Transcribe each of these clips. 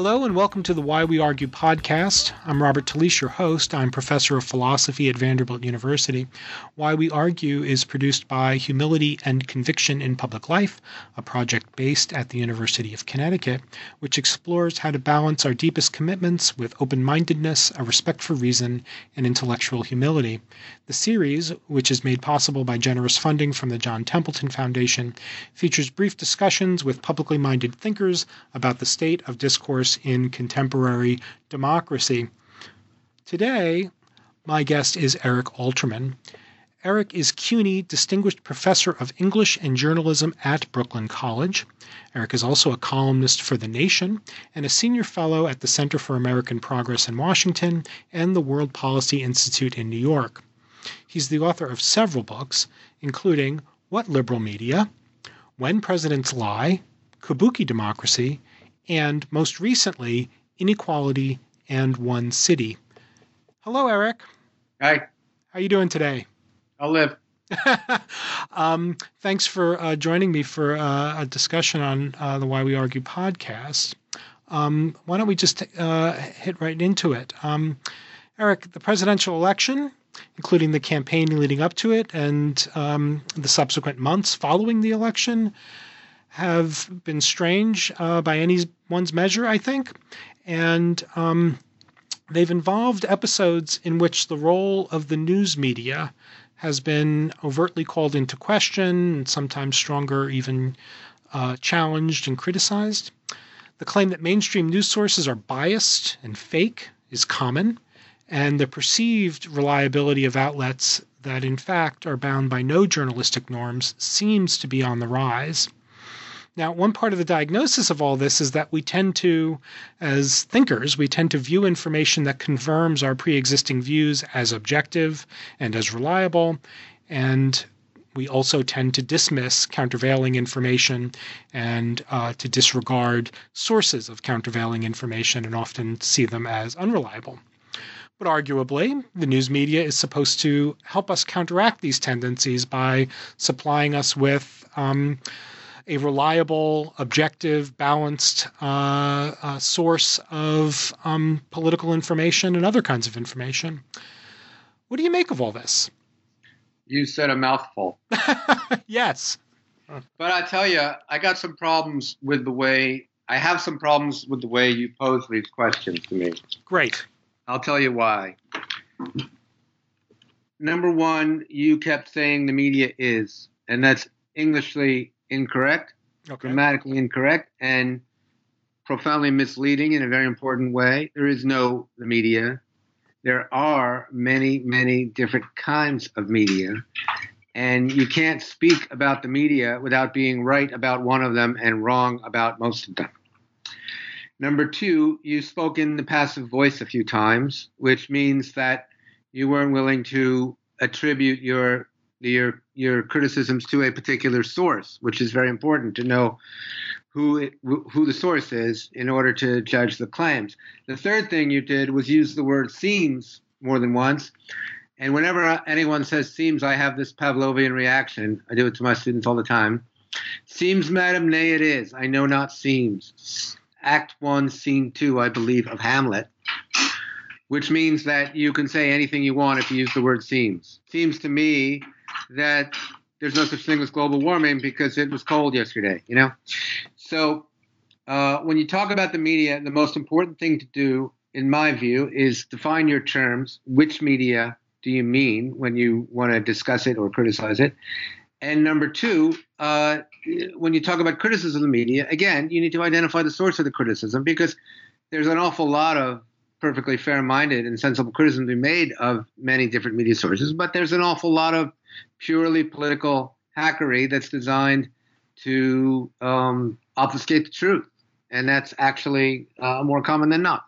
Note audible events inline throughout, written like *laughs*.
Hello and welcome to the Why We Argue podcast. I'm Robert Talisse, your host. I'm professor of philosophy at Vanderbilt University. Why We Argue is produced by Humility and Conviction in Public Life, a project based at the University of Connecticut, which explores how to balance our deepest commitments with open mindedness, a respect for reason, and intellectual humility. The series, which is made possible by generous funding from the John Templeton Foundation, features brief discussions with publicly minded thinkers about the state of discourse in contemporary democracy. Today, my guest is Eric Alterman. Eric is CUNY Distinguished Professor of English and Journalism at Brooklyn College. Eric is also a columnist for The Nation and a senior fellow at the Center for American Progress in Washington and the World Policy Institute in New York. He's the author of several books, including What Liberal Media, When Presidents Lie, Kabuki Democracy, and most recently, Inequality and One City. Hello, Eric. Hi. How are you doing today? I'll live. *laughs* um, thanks for uh, joining me for uh, a discussion on uh, the Why We Argue podcast. Um, why don't we just uh, hit right into it? Um, Eric, the presidential election, including the campaign leading up to it and um, the subsequent months following the election, have been strange uh, by anyone's measure, I think. And um, they've involved episodes in which the role of the news media has been overtly called into question, and sometimes stronger, even uh, challenged and criticized. The claim that mainstream news sources are biased and fake is common, and the perceived reliability of outlets that, in fact, are bound by no journalistic norms seems to be on the rise. Now, one part of the diagnosis of all this is that we tend to, as thinkers, we tend to view information that confirms our pre existing views as objective and as reliable. And we also tend to dismiss countervailing information and uh, to disregard sources of countervailing information and often see them as unreliable. But arguably, the news media is supposed to help us counteract these tendencies by supplying us with um, a reliable, objective, balanced uh, uh, source of um, political information and other kinds of information. What do you make of all this? You said a mouthful. *laughs* yes. But I tell you, I got some problems with the way, I have some problems with the way you pose these questions to me. Great. I'll tell you why. Number one, you kept saying the media is, and that's Englishly incorrect, okay. grammatically incorrect, and profoundly misleading in a very important way. There is no the media. There are many, many different kinds of media. And you can't speak about the media without being right about one of them and wrong about most of them. Number two, you spoke in the passive voice a few times, which means that you weren't willing to attribute your your your criticisms to a particular source, which is very important to know who it, who the source is in order to judge the claims. The third thing you did was use the word seems more than once. And whenever anyone says seems, I have this Pavlovian reaction. I do it to my students all the time. Seems, madam, nay, it is. I know not seems. Act one, scene two, I believe, of Hamlet which means that you can say anything you want if you use the word seems. Seems to me that there's no such thing as global warming because it was cold yesterday, you know? So uh, when you talk about the media, the most important thing to do, in my view, is define your terms. Which media do you mean when you want to discuss it or criticize it? And number two, uh, when you talk about criticism of the media, again, you need to identify the source of the criticism because there's an awful lot of perfectly fair minded and sensible criticism to be made of many different media sources, but there's an awful lot of purely political hackery that's designed to um, obfuscate the truth. And that's actually uh, more common than not.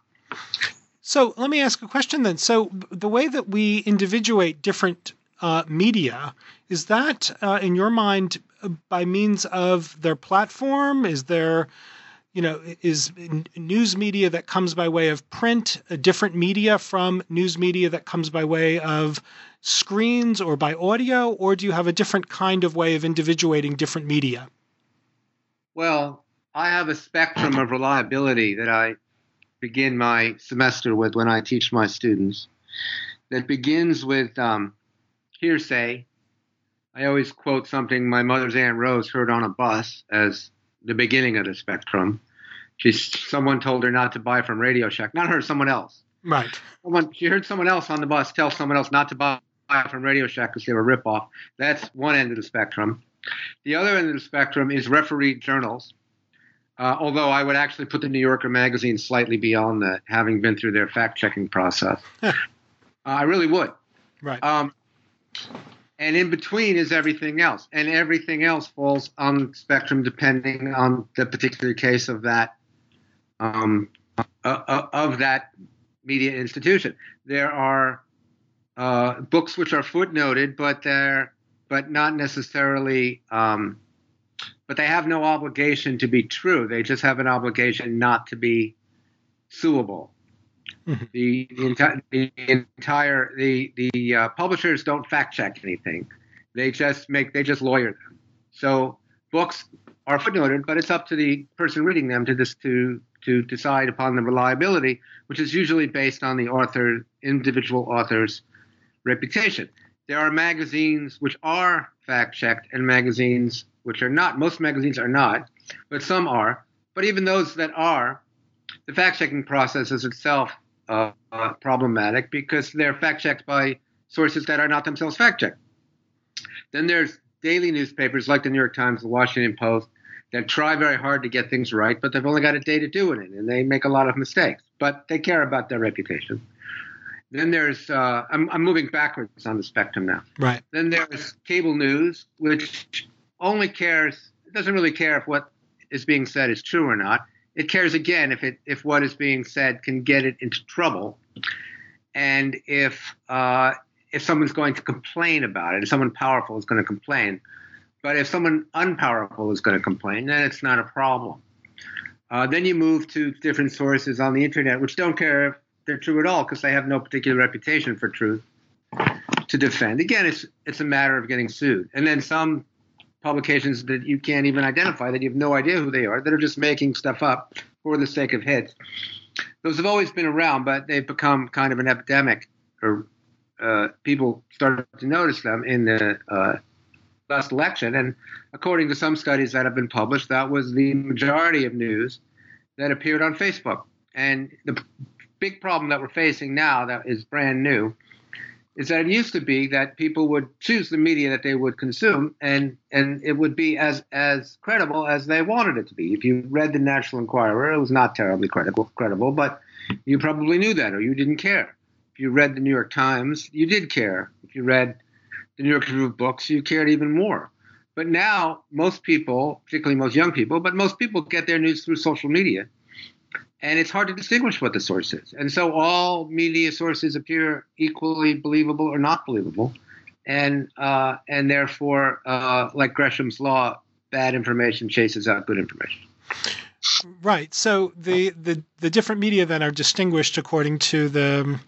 So let me ask a question then. So the way that we individuate different uh, media is that, uh, in your mind, by means of their platform? Is there you know, is news media that comes by way of print a different media from news media that comes by way of screens or by audio, or do you have a different kind of way of individuating different media? Well, I have a spectrum of reliability that I begin my semester with when I teach my students. That begins with um, hearsay. I always quote something my mother's Aunt Rose heard on a bus as the beginning of the spectrum. She, someone told her not to buy from Radio Shack, not her, someone else. Right. Someone, she heard someone else on the bus tell someone else not to buy from Radio Shack because they were a ripoff. That's one end of the spectrum. The other end of the spectrum is refereed journals. Uh, although I would actually put the New Yorker magazine slightly beyond that, having been through their fact checking process. uh, I really would. Right. Um, and in between is everything else, and everything else falls on the spectrum depending on the particular case of that um, uh, uh of that media institution. There are uh, books which are footnoted, but they're but not necessarily. Um, but they have no obligation to be true. They just have an obligation not to be suable. Mm-hmm. The, the, enti- the, entire the the uh, publishers don't fact check anything. They just make they just lawyer them. So books are footnoted, but it's up to the person reading them to this to to decide upon the reliability, which is usually based on the author individual author's reputation. There are magazines which are fact checked and magazines which are not. Most magazines are not, but some are. But even those that are, the fact checking process is itself uh, uh, problematic because they're fact checked by sources that are not themselves fact checked. Then there's daily newspapers like the New York Times, the Washington Post, that try very hard to get things right, but they've only got a day to do it in, and they make a lot of mistakes. But they care about their reputation. Then there's uh, I'm, I'm moving backwards on the spectrum now. Right. Then there's cable news, which only cares. It doesn't really care if what is being said is true or not. It cares again if it if what is being said can get it into trouble, and if uh, if someone's going to complain about it, if someone powerful is going to complain. But if someone unpowerful is going to complain, then it's not a problem. Uh, then you move to different sources on the internet, which don't care if they're true at all because they have no particular reputation for truth to defend. Again, it's it's a matter of getting sued. And then some publications that you can't even identify, that you have no idea who they are, that are just making stuff up for the sake of hits. Those have always been around, but they've become kind of an epidemic, or uh, people started to notice them in the uh, last election. And according to some studies that have been published, that was the majority of news that appeared on Facebook. And the big problem that we're facing now that is brand new is that it used to be that people would choose the media that they would consume and and it would be as as credible as they wanted it to be. If you read the national enquirer it was not terribly credible credible but you probably knew that or you didn't care. If you read the new york times you did care. If you read the new york review of books you cared even more. But now most people particularly most young people but most people get their news through social media and it's hard to distinguish what the source is. And so all media sources appear equally believable or not believable, and uh, and therefore, uh, like Gresham's law, bad information chases out good information. Right. So the, the the different media then are distinguished according to the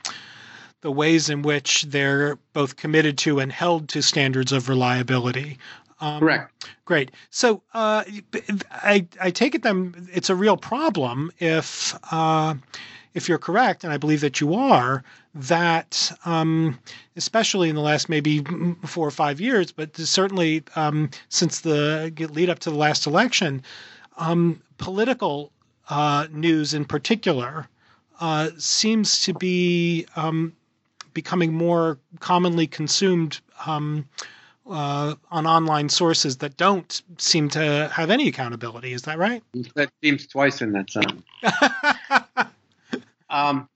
the ways in which they're both committed to and held to standards of reliability. Um, Correct. Great. So uh, I, I take it then it's a real problem if uh, if you're correct, and I believe that you are, that um, especially in the last maybe four or five years, but certainly um, since the lead up to the last election, um, political uh, news in particular uh, seems to be um, becoming more commonly consumed um, uh, on online sources that don't seem to have any accountability. Is that right? That seems twice in that sentence. *laughs* um,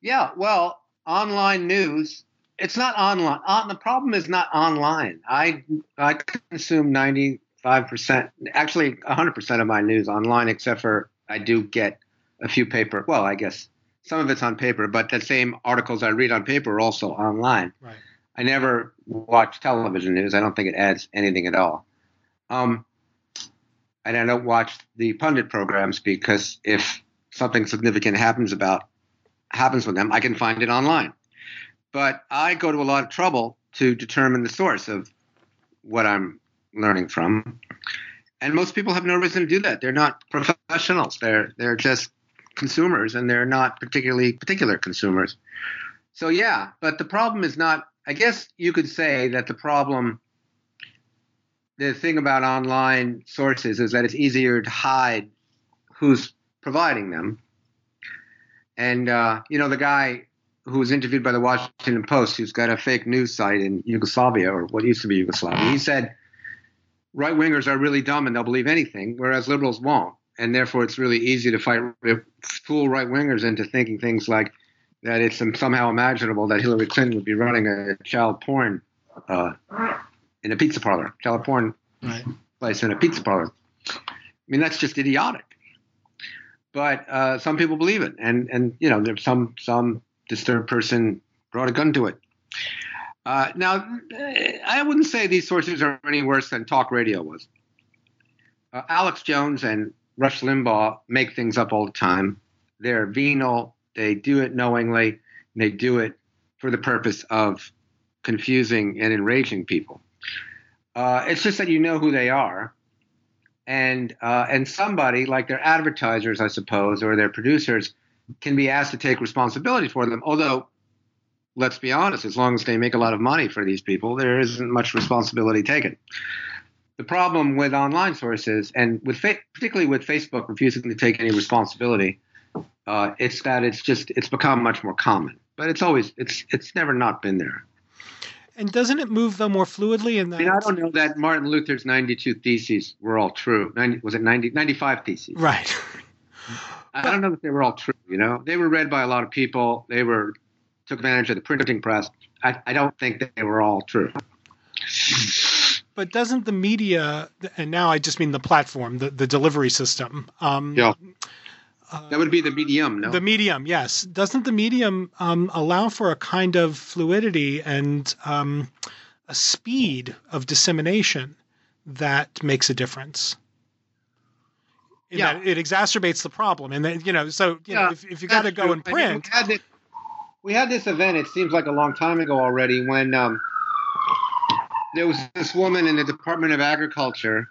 yeah, well, online news. It's not online. Uh, the problem is not online. I I consume ninety five percent, actually hundred percent of my news online, except for I do get a few paper. Well, I guess some of it's on paper, but the same articles I read on paper are also online. Right. I never watch television news. I don't think it adds anything at all. Um, and I don't watch the pundit programs because if something significant happens about happens with them, I can find it online. But I go to a lot of trouble to determine the source of what I'm learning from. And most people have no reason to do that. They're not professionals. They're they're just consumers, and they're not particularly particular consumers. So yeah, but the problem is not. I guess you could say that the problem, the thing about online sources is that it's easier to hide who's providing them. And uh, you know, the guy who was interviewed by the Washington Post, who's got a fake news site in Yugoslavia or what used to be Yugoslavia, he said right wingers are really dumb and they'll believe anything, whereas liberals won't. And therefore, it's really easy to fight, fool right wingers into thinking things like that it's somehow imaginable that Hillary Clinton would be running a child porn uh, in a pizza parlor, child porn right. place in a pizza parlor. I mean, that's just idiotic. But uh, some people believe it, and and you know, there's some some disturbed person brought a gun to it. Uh, now, I wouldn't say these sources are any worse than talk radio was. Uh, Alex Jones and Rush Limbaugh make things up all the time. They're venal. They do it knowingly. and They do it for the purpose of confusing and enraging people. Uh, it's just that you know who they are, and uh, and somebody like their advertisers, I suppose, or their producers, can be asked to take responsibility for them. Although, let's be honest, as long as they make a lot of money for these people, there isn't much responsibility taken. The problem with online sources and with fa- particularly with Facebook refusing to take any responsibility, uh, it's that it's just it's become much more common. But it's always it's it's never not been there. And doesn't it move though more fluidly in that? I, mean, I don't know that Martin Luther's 92 theses were all true. 90, was it 90, 95 theses? Right. I don't know that they were all true. You know, they were read by a lot of people. They were took advantage of the printing press. I, I don't think they were all true. But doesn't the media, and now I just mean the platform, the, the delivery system, um, yeah. Uh, that would be the medium, no? The medium, yes. Doesn't the medium um, allow for a kind of fluidity and um, a speed of dissemination that makes a difference? yeah. it exacerbates the problem. And then, you know, so, you yeah, know, if, if you got to go and print. we, had this, we had this event, it seems like a long time ago already, when um, there was this woman in the Department of Agriculture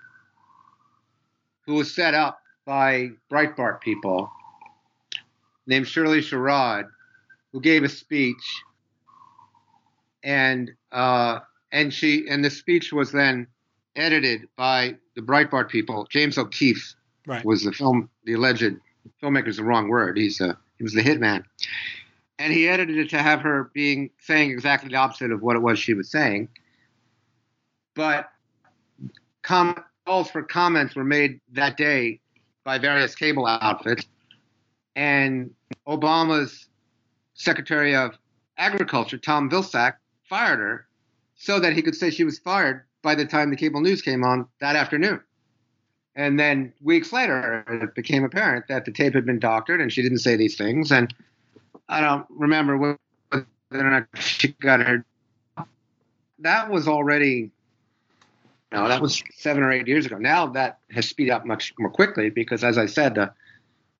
who was set up by Breitbart people named Shirley Sherrod, who gave a speech, and uh, and she and the speech was then edited by the Breitbart people. James O'Keefe right. was the film, the alleged filmmaker is the wrong word. He's a, he was the hitman, and he edited it to have her being saying exactly the opposite of what it was she was saying. But com- calls for comments were made that day by various cable outfits, and Obama's Secretary of Agriculture, Tom Vilsack, fired her so that he could say she was fired by the time the cable news came on that afternoon. And then weeks later, it became apparent that the tape had been doctored and she didn't say these things. And I don't remember whether or not she got her. That was already, no, that was seven or eight years ago. Now that has speeded up much more quickly because, as I said, the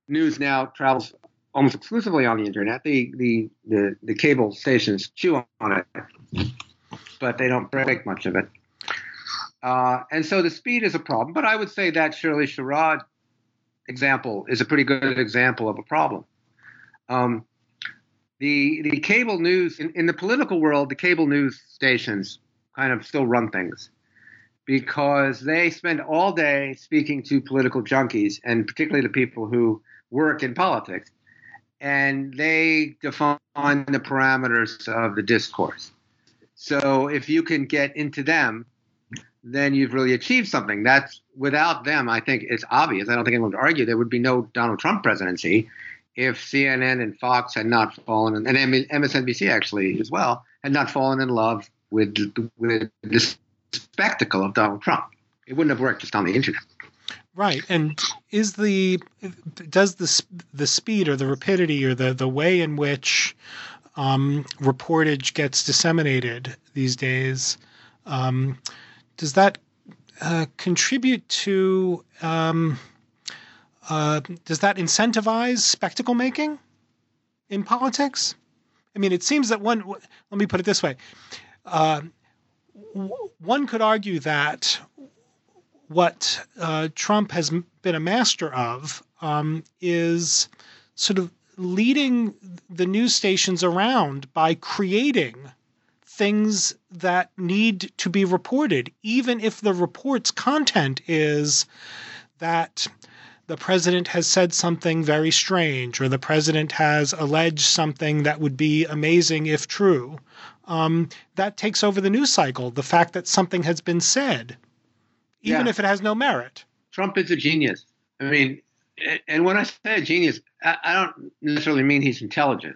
news now travels almost exclusively on the internet. The the the, the cable stations chew on it, but they don't break much of it. Uh, and so the speed is a problem, but I would say that Shirley Sherrod example is a pretty good example of a problem. Um, the the cable news in, in the political world, the cable news stations kind of still run things because they spend all day speaking to political junkies and particularly the people who work in politics, and they define the parameters of the discourse. So if you can get into them then you've really achieved something. That's without them, I think it's obvious. I don't think anyone would argue there would be no Donald Trump presidency if CNN and Fox had not fallen, and MSNBC actually as well, had not fallen in love with with the spectacle of Donald Trump. It wouldn't have worked just on the internet. Right, and is the does the the speed or the rapidity or the the way in which um, reportage gets disseminated these days? Um, does that uh, contribute to um, uh, does that incentivize spectacle making in politics? I mean, it seems that one. Let me put it this way: uh, one could argue that what uh, Trump has been a master of um, is sort of leading the news stations around by creating things that need to be reported, even if the report's content is that the president has said something very strange or the president has alleged something that would be amazing if true. Um, that takes over the news cycle. The fact that something has been said, even yeah. if it has no merit. Trump is a genius. I mean, and when I say a genius, I don't necessarily mean he's intelligent.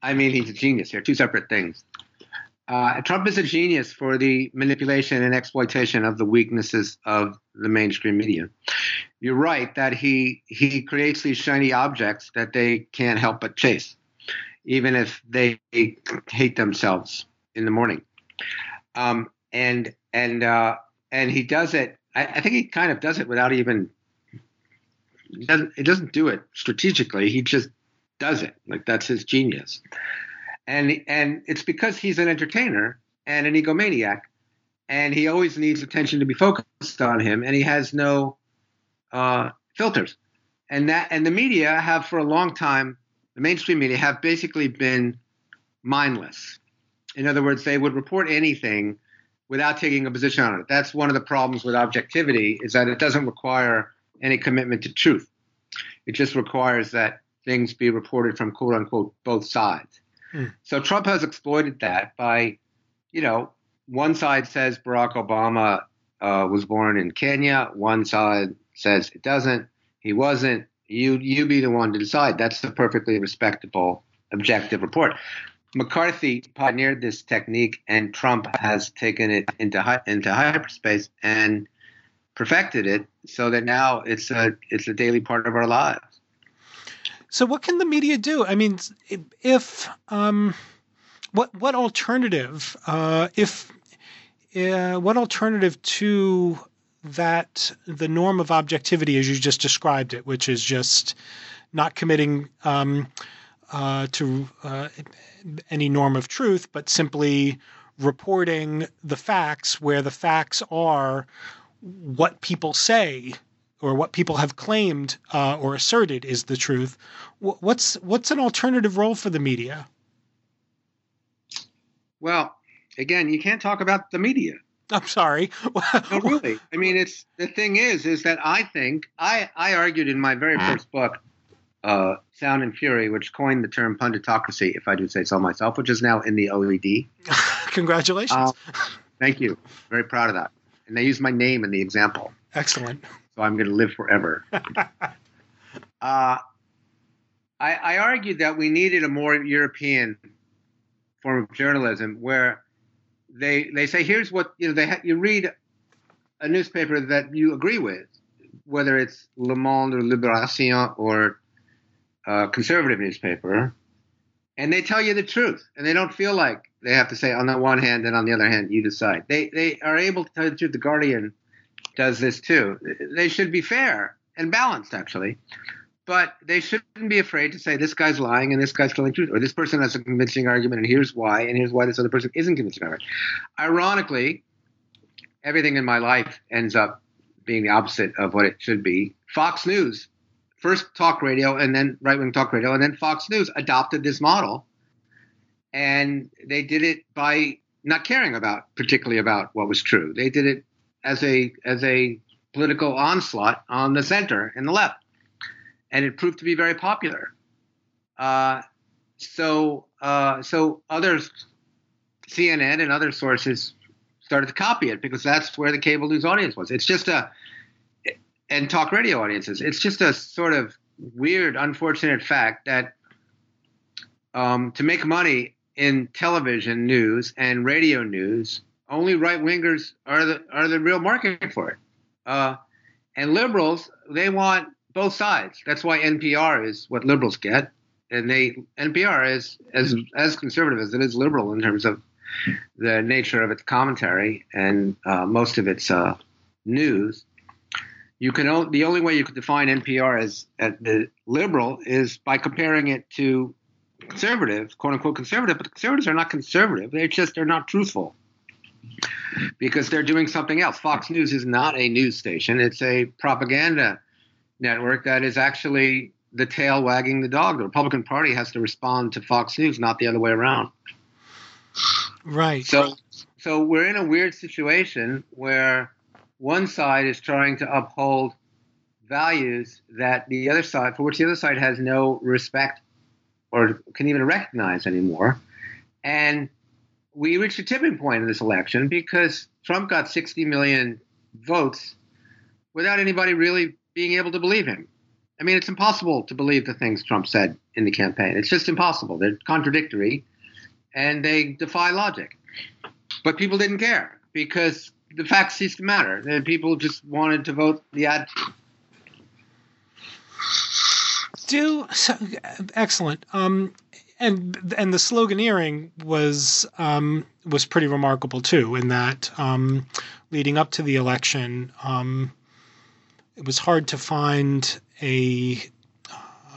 I mean he's a genius. They're two separate things. Uh, Trump is a genius for the manipulation and exploitation of the weaknesses of the mainstream media. You're right that he he creates these shiny objects that they can't help but chase, even if they hate themselves in the morning. Um, and and uh, and he does it. I, I think he kind of does it without even he doesn't he doesn't do it strategically. He just does it. Like that's his genius. And and it's because he's an entertainer and an egomaniac, and he always needs attention to be focused on him, and he has no uh, filters. And that and the media have for a long time, the mainstream media have basically been mindless. In other words, they would report anything without taking a position on it. That's one of the problems with objectivity is that it doesn't require any commitment to truth. It just requires that things be reported from quote unquote both sides. Mm. So Trump has exploited that by, you know, one side says Barack Obama uh, was born in Kenya, one side says it doesn't. He wasn't. You you be the one to decide. That's a perfectly respectable objective report. McCarthy pioneered this technique, and Trump has taken it into into hyperspace and perfected it so that now it's a it's a daily part of our lives. So what can the media do? I mean, if um, what what alternative uh, if uh, what alternative to that the norm of objectivity as you just described it, which is just not committing um, uh, to uh, any norm of truth, but simply reporting the facts where the facts are what people say or what people have claimed uh, or asserted is the truth. What's what's an alternative role for the media? Well, again, you can't talk about the media. *laughs* I'm sorry. no, really. I mean, it's the thing is, is that I think I I argued in my very first book, uh, Sound and Fury, which coined the term punditocracy, if I do say so myself, which is now in the OED. *laughs* Congratulations. Uh, thank you. Very proud of that and they use my name in the example. Excellent. So I'm going to live forever. *laughs* uh, I, I argued that we needed a more European form of journalism where they they say here's what you know they ha- you read a newspaper that you agree with, whether it's Le Monde or Libération or a conservative newspaper, and they tell you the truth, and they don't feel like they have to say on the one hand and on the other hand you decide. They they are able to tell you the truth. The Guardian does this too. They should be fair and balanced actually, but they shouldn't be afraid to say this guy's lying and this guy's telling the truth, or this person has a convincing argument and here's why, and here's why this other person isn't convincing argument. Ironically, everything in my life ends up being the opposite of what it should be. Fox News, first talk radio and then right wing talk radio, and then Fox News adopted this model and they did it by not caring about particularly about what was true. They did it as a as a political onslaught on the center and the left, and it proved to be very popular. Uh, so uh, so others, CNN and other sources started to copy it because that's where the cable news audience was. It's just a and talk radio audiences. It's just a sort of weird, unfortunate fact that um, to make money in television news and radio news, only right wingers are the are the real market for it. Uh, and liberals, they want both sides. That's why NPR is what liberals get, and they NPR is as as conservative as it is liberal in terms of the nature of its commentary and uh, most of its uh, news. You can the only way you could define NPR as, as the liberal is by comparing it to conservative, quote unquote conservative, but the conservatives are not conservative. They just they're not truthful because they're doing something else. Fox News is not a news station; it's a propaganda network that is actually the tail wagging the dog. The Republican Party has to respond to Fox News, not the other way around. Right. So, so we're in a weird situation where one side is trying to uphold values that the other side, for which the other side has no respect or can even recognize anymore, and we reached a tipping point in this election because Trump got 60 million votes without anybody really being able to believe him. I mean, it's impossible to believe the things Trump said in the campaign. It's just impossible. They're contradictory and they defy logic. But people didn't care because the facts ceased to matter. The people just wanted to vote the ad. Do so, excellent. Um, and and the sloganeering was um, was pretty remarkable too. In that, um, leading up to the election, um, it was hard to find a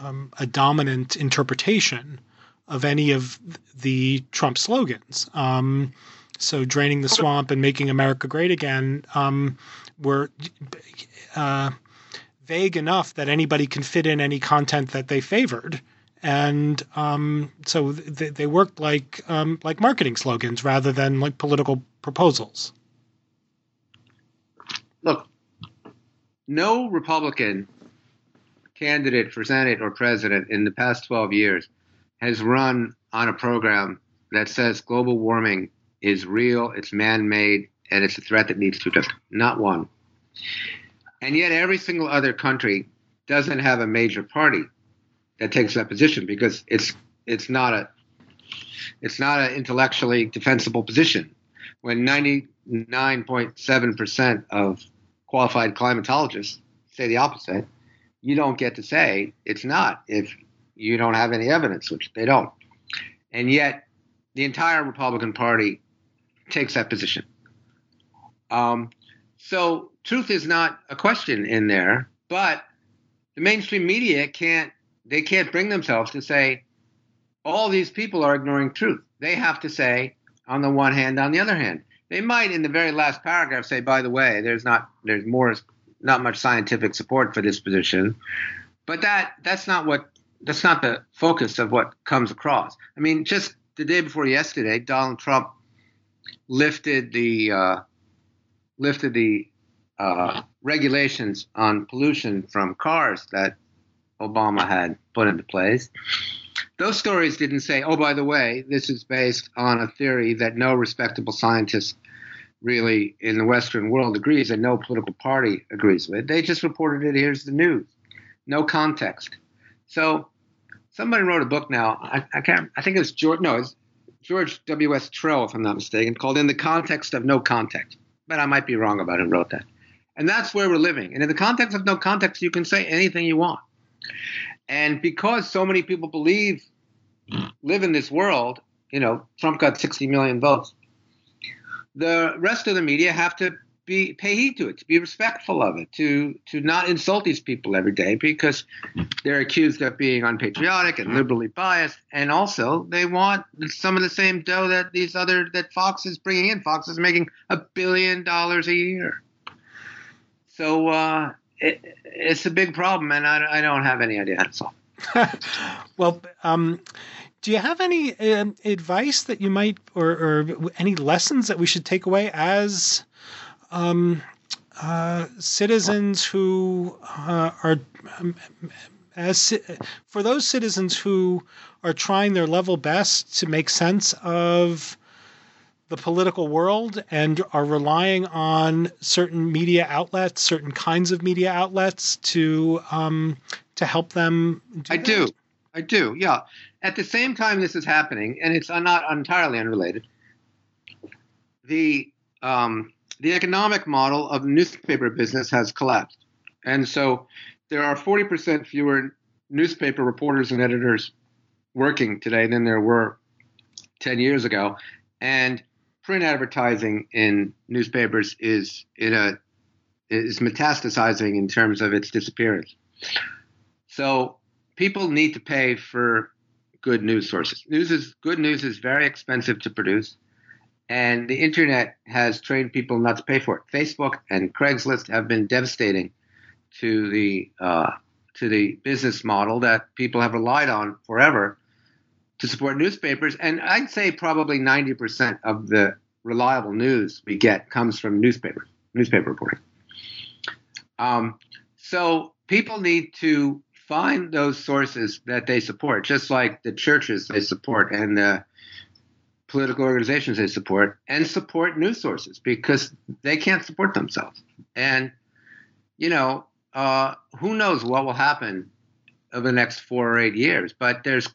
um, a dominant interpretation of any of the Trump slogans. Um, so, draining the swamp and making America great again um, were uh, vague enough that anybody can fit in any content that they favored and um, so they, they, worked like um, like marketing slogans rather than like political proposals. Look, no Republican candidate for Senate or president in the past 12 years has run on a program that says global warming is real, it's man-made, and it's a threat that needs to be addressed. Not one. And yet, every single other country doesn't have a major party that takes that position because it's it's not a it's not an intellectually defensible position. When 99.7% of qualified climatologists say the opposite, you don't get to say it's not if you don't have any evidence, which they don't. And yet, the entire Republican Party takes that position. Um, so, truth is not a question in there, but the mainstream media can't they can't bring themselves to say all these people are ignoring truth. They have to say on the one hand, on the other hand. They might in the very last paragraph say, by the way, there's not there's more not much scientific support for this position. But that that's not what that's not the focus of what comes across. I mean, just the day before yesterday, Donald Trump lifted the uh, lifted the uh, regulations on pollution from cars that Obama had put into place. Those stories didn't say, oh, by the way, this is based on a theory that no respectable scientist really in the Western world agrees and no political party agrees with. They just reported it. Here's the news. No context. So somebody wrote a book now. I, I can't. I think it's George. No, it's George W. S. Trow, if I'm not mistaken, called "In the Context of No Context." But I might be wrong about who wrote that. And that's where we're living. And in the context of no context, you can say anything you want. And because so many people believe, live in this world, you know, Trump got 60 million votes. The rest of the media have to be pay heed to it, to be respectful of it, to to not insult these people every day because they're accused of being unpatriotic and liberally biased, and also they want some of the same dough that these other that Fox is bringing in. Fox is making a billion dollars a year. So uh, it, it's a big problem, and I, I, don't have any idea how to solve. *laughs* well, um, do you have any uh, advice that you might, or, or, any lessons that we should take away as um, uh, citizens who uh, are, um, as for those citizens who are trying their level best to make sense of the political world and are relying on certain media outlets, certain kinds of media outlets to um, to help them. Do I that? do, I do. Yeah. At the same time, this is happening, and it's not entirely unrelated. The um, the economic model of newspaper business has collapsed, and so there are forty percent fewer newspaper reporters and editors working today than there were ten years ago, and print advertising in newspapers is in a is metastasizing in terms of its disappearance. So people need to pay for good news sources. News is good news is very expensive to produce, and the internet has trained people not to pay for it. Facebook and Craigslist have been devastating to the uh, to the business model that people have relied on forever to support newspapers. And I'd say probably 90% of the reliable news we get comes from newspapers, newspaper reporting. Um, so people need to find those sources that they support, just like the churches they support and the political organizations they support, and support news sources because they can't support themselves. And, you know, uh, who knows what will happen over the next four or eight years, but there's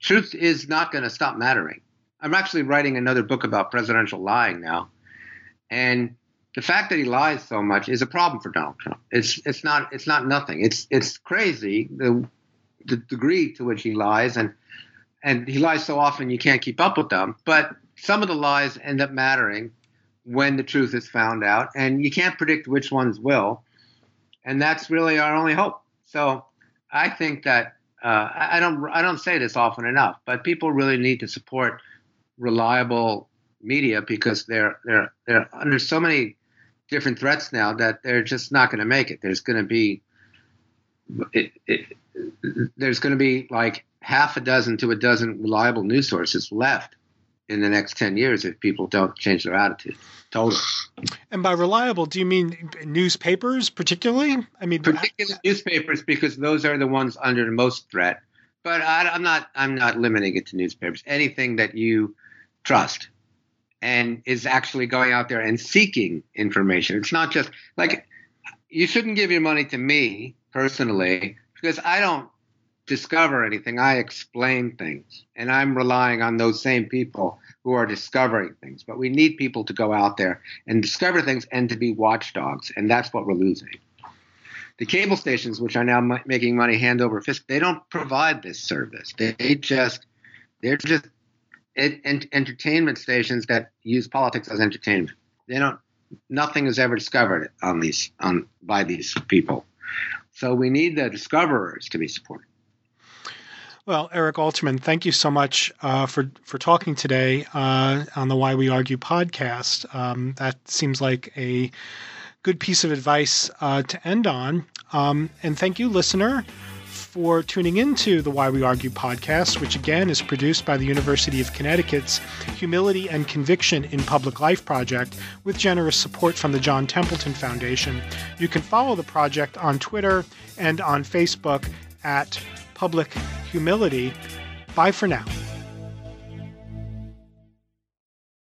truth is not going to stop mattering. I'm actually writing another book about presidential lying now. And the fact that he lies so much is a problem for Donald Trump. It's it's not it's not nothing. It's it's crazy the the degree to which he lies and and he lies so often you can't keep up with them. But some of the lies end up mattering when the truth is found out, and you can't predict which ones will. And that's really our only hope. So I think that uh, I don't I don't say this often enough, but people really need to support reliable media because they're they're they're under so many different threats now that they're just not going to make it. There's going to be it, it, there's going to be like half a dozen to a dozen reliable news sources left in the next 10 years if people don't change their attitude. Totally. And by reliable, do you mean newspapers particularly? I mean, particular newspapers because those are the ones under the most threat. But I, I'm not. I'm not limiting it to newspapers. Anything that you trust and is actually going out there and seeking information. It's not just like you shouldn't give your money to me personally because I don't discover anything. I explain things, and I'm relying on those same people who are discovering things. But we need people to go out there and discover things and to be watchdogs, and that's what we're losing. The cable stations, which are now m- making money hand over fist, they don't provide this service. They, they just they're just it, entertainment stations that use politics as entertainment. They don't. Nothing is ever discovered on these on by these people. So we need the discoverers to be supported. Well, Eric Alterman, thank you so much uh, for for talking today uh, on the Why We Argue podcast. Um, that seems like a good piece of advice uh, to end on. Um, and thank you, listener, for tuning into the Why We Argue podcast, which again is produced by the University of Connecticut's Humility and Conviction in Public Life Project with generous support from the John Templeton Foundation. You can follow the project on Twitter and on Facebook at Public Humility. Bye for now.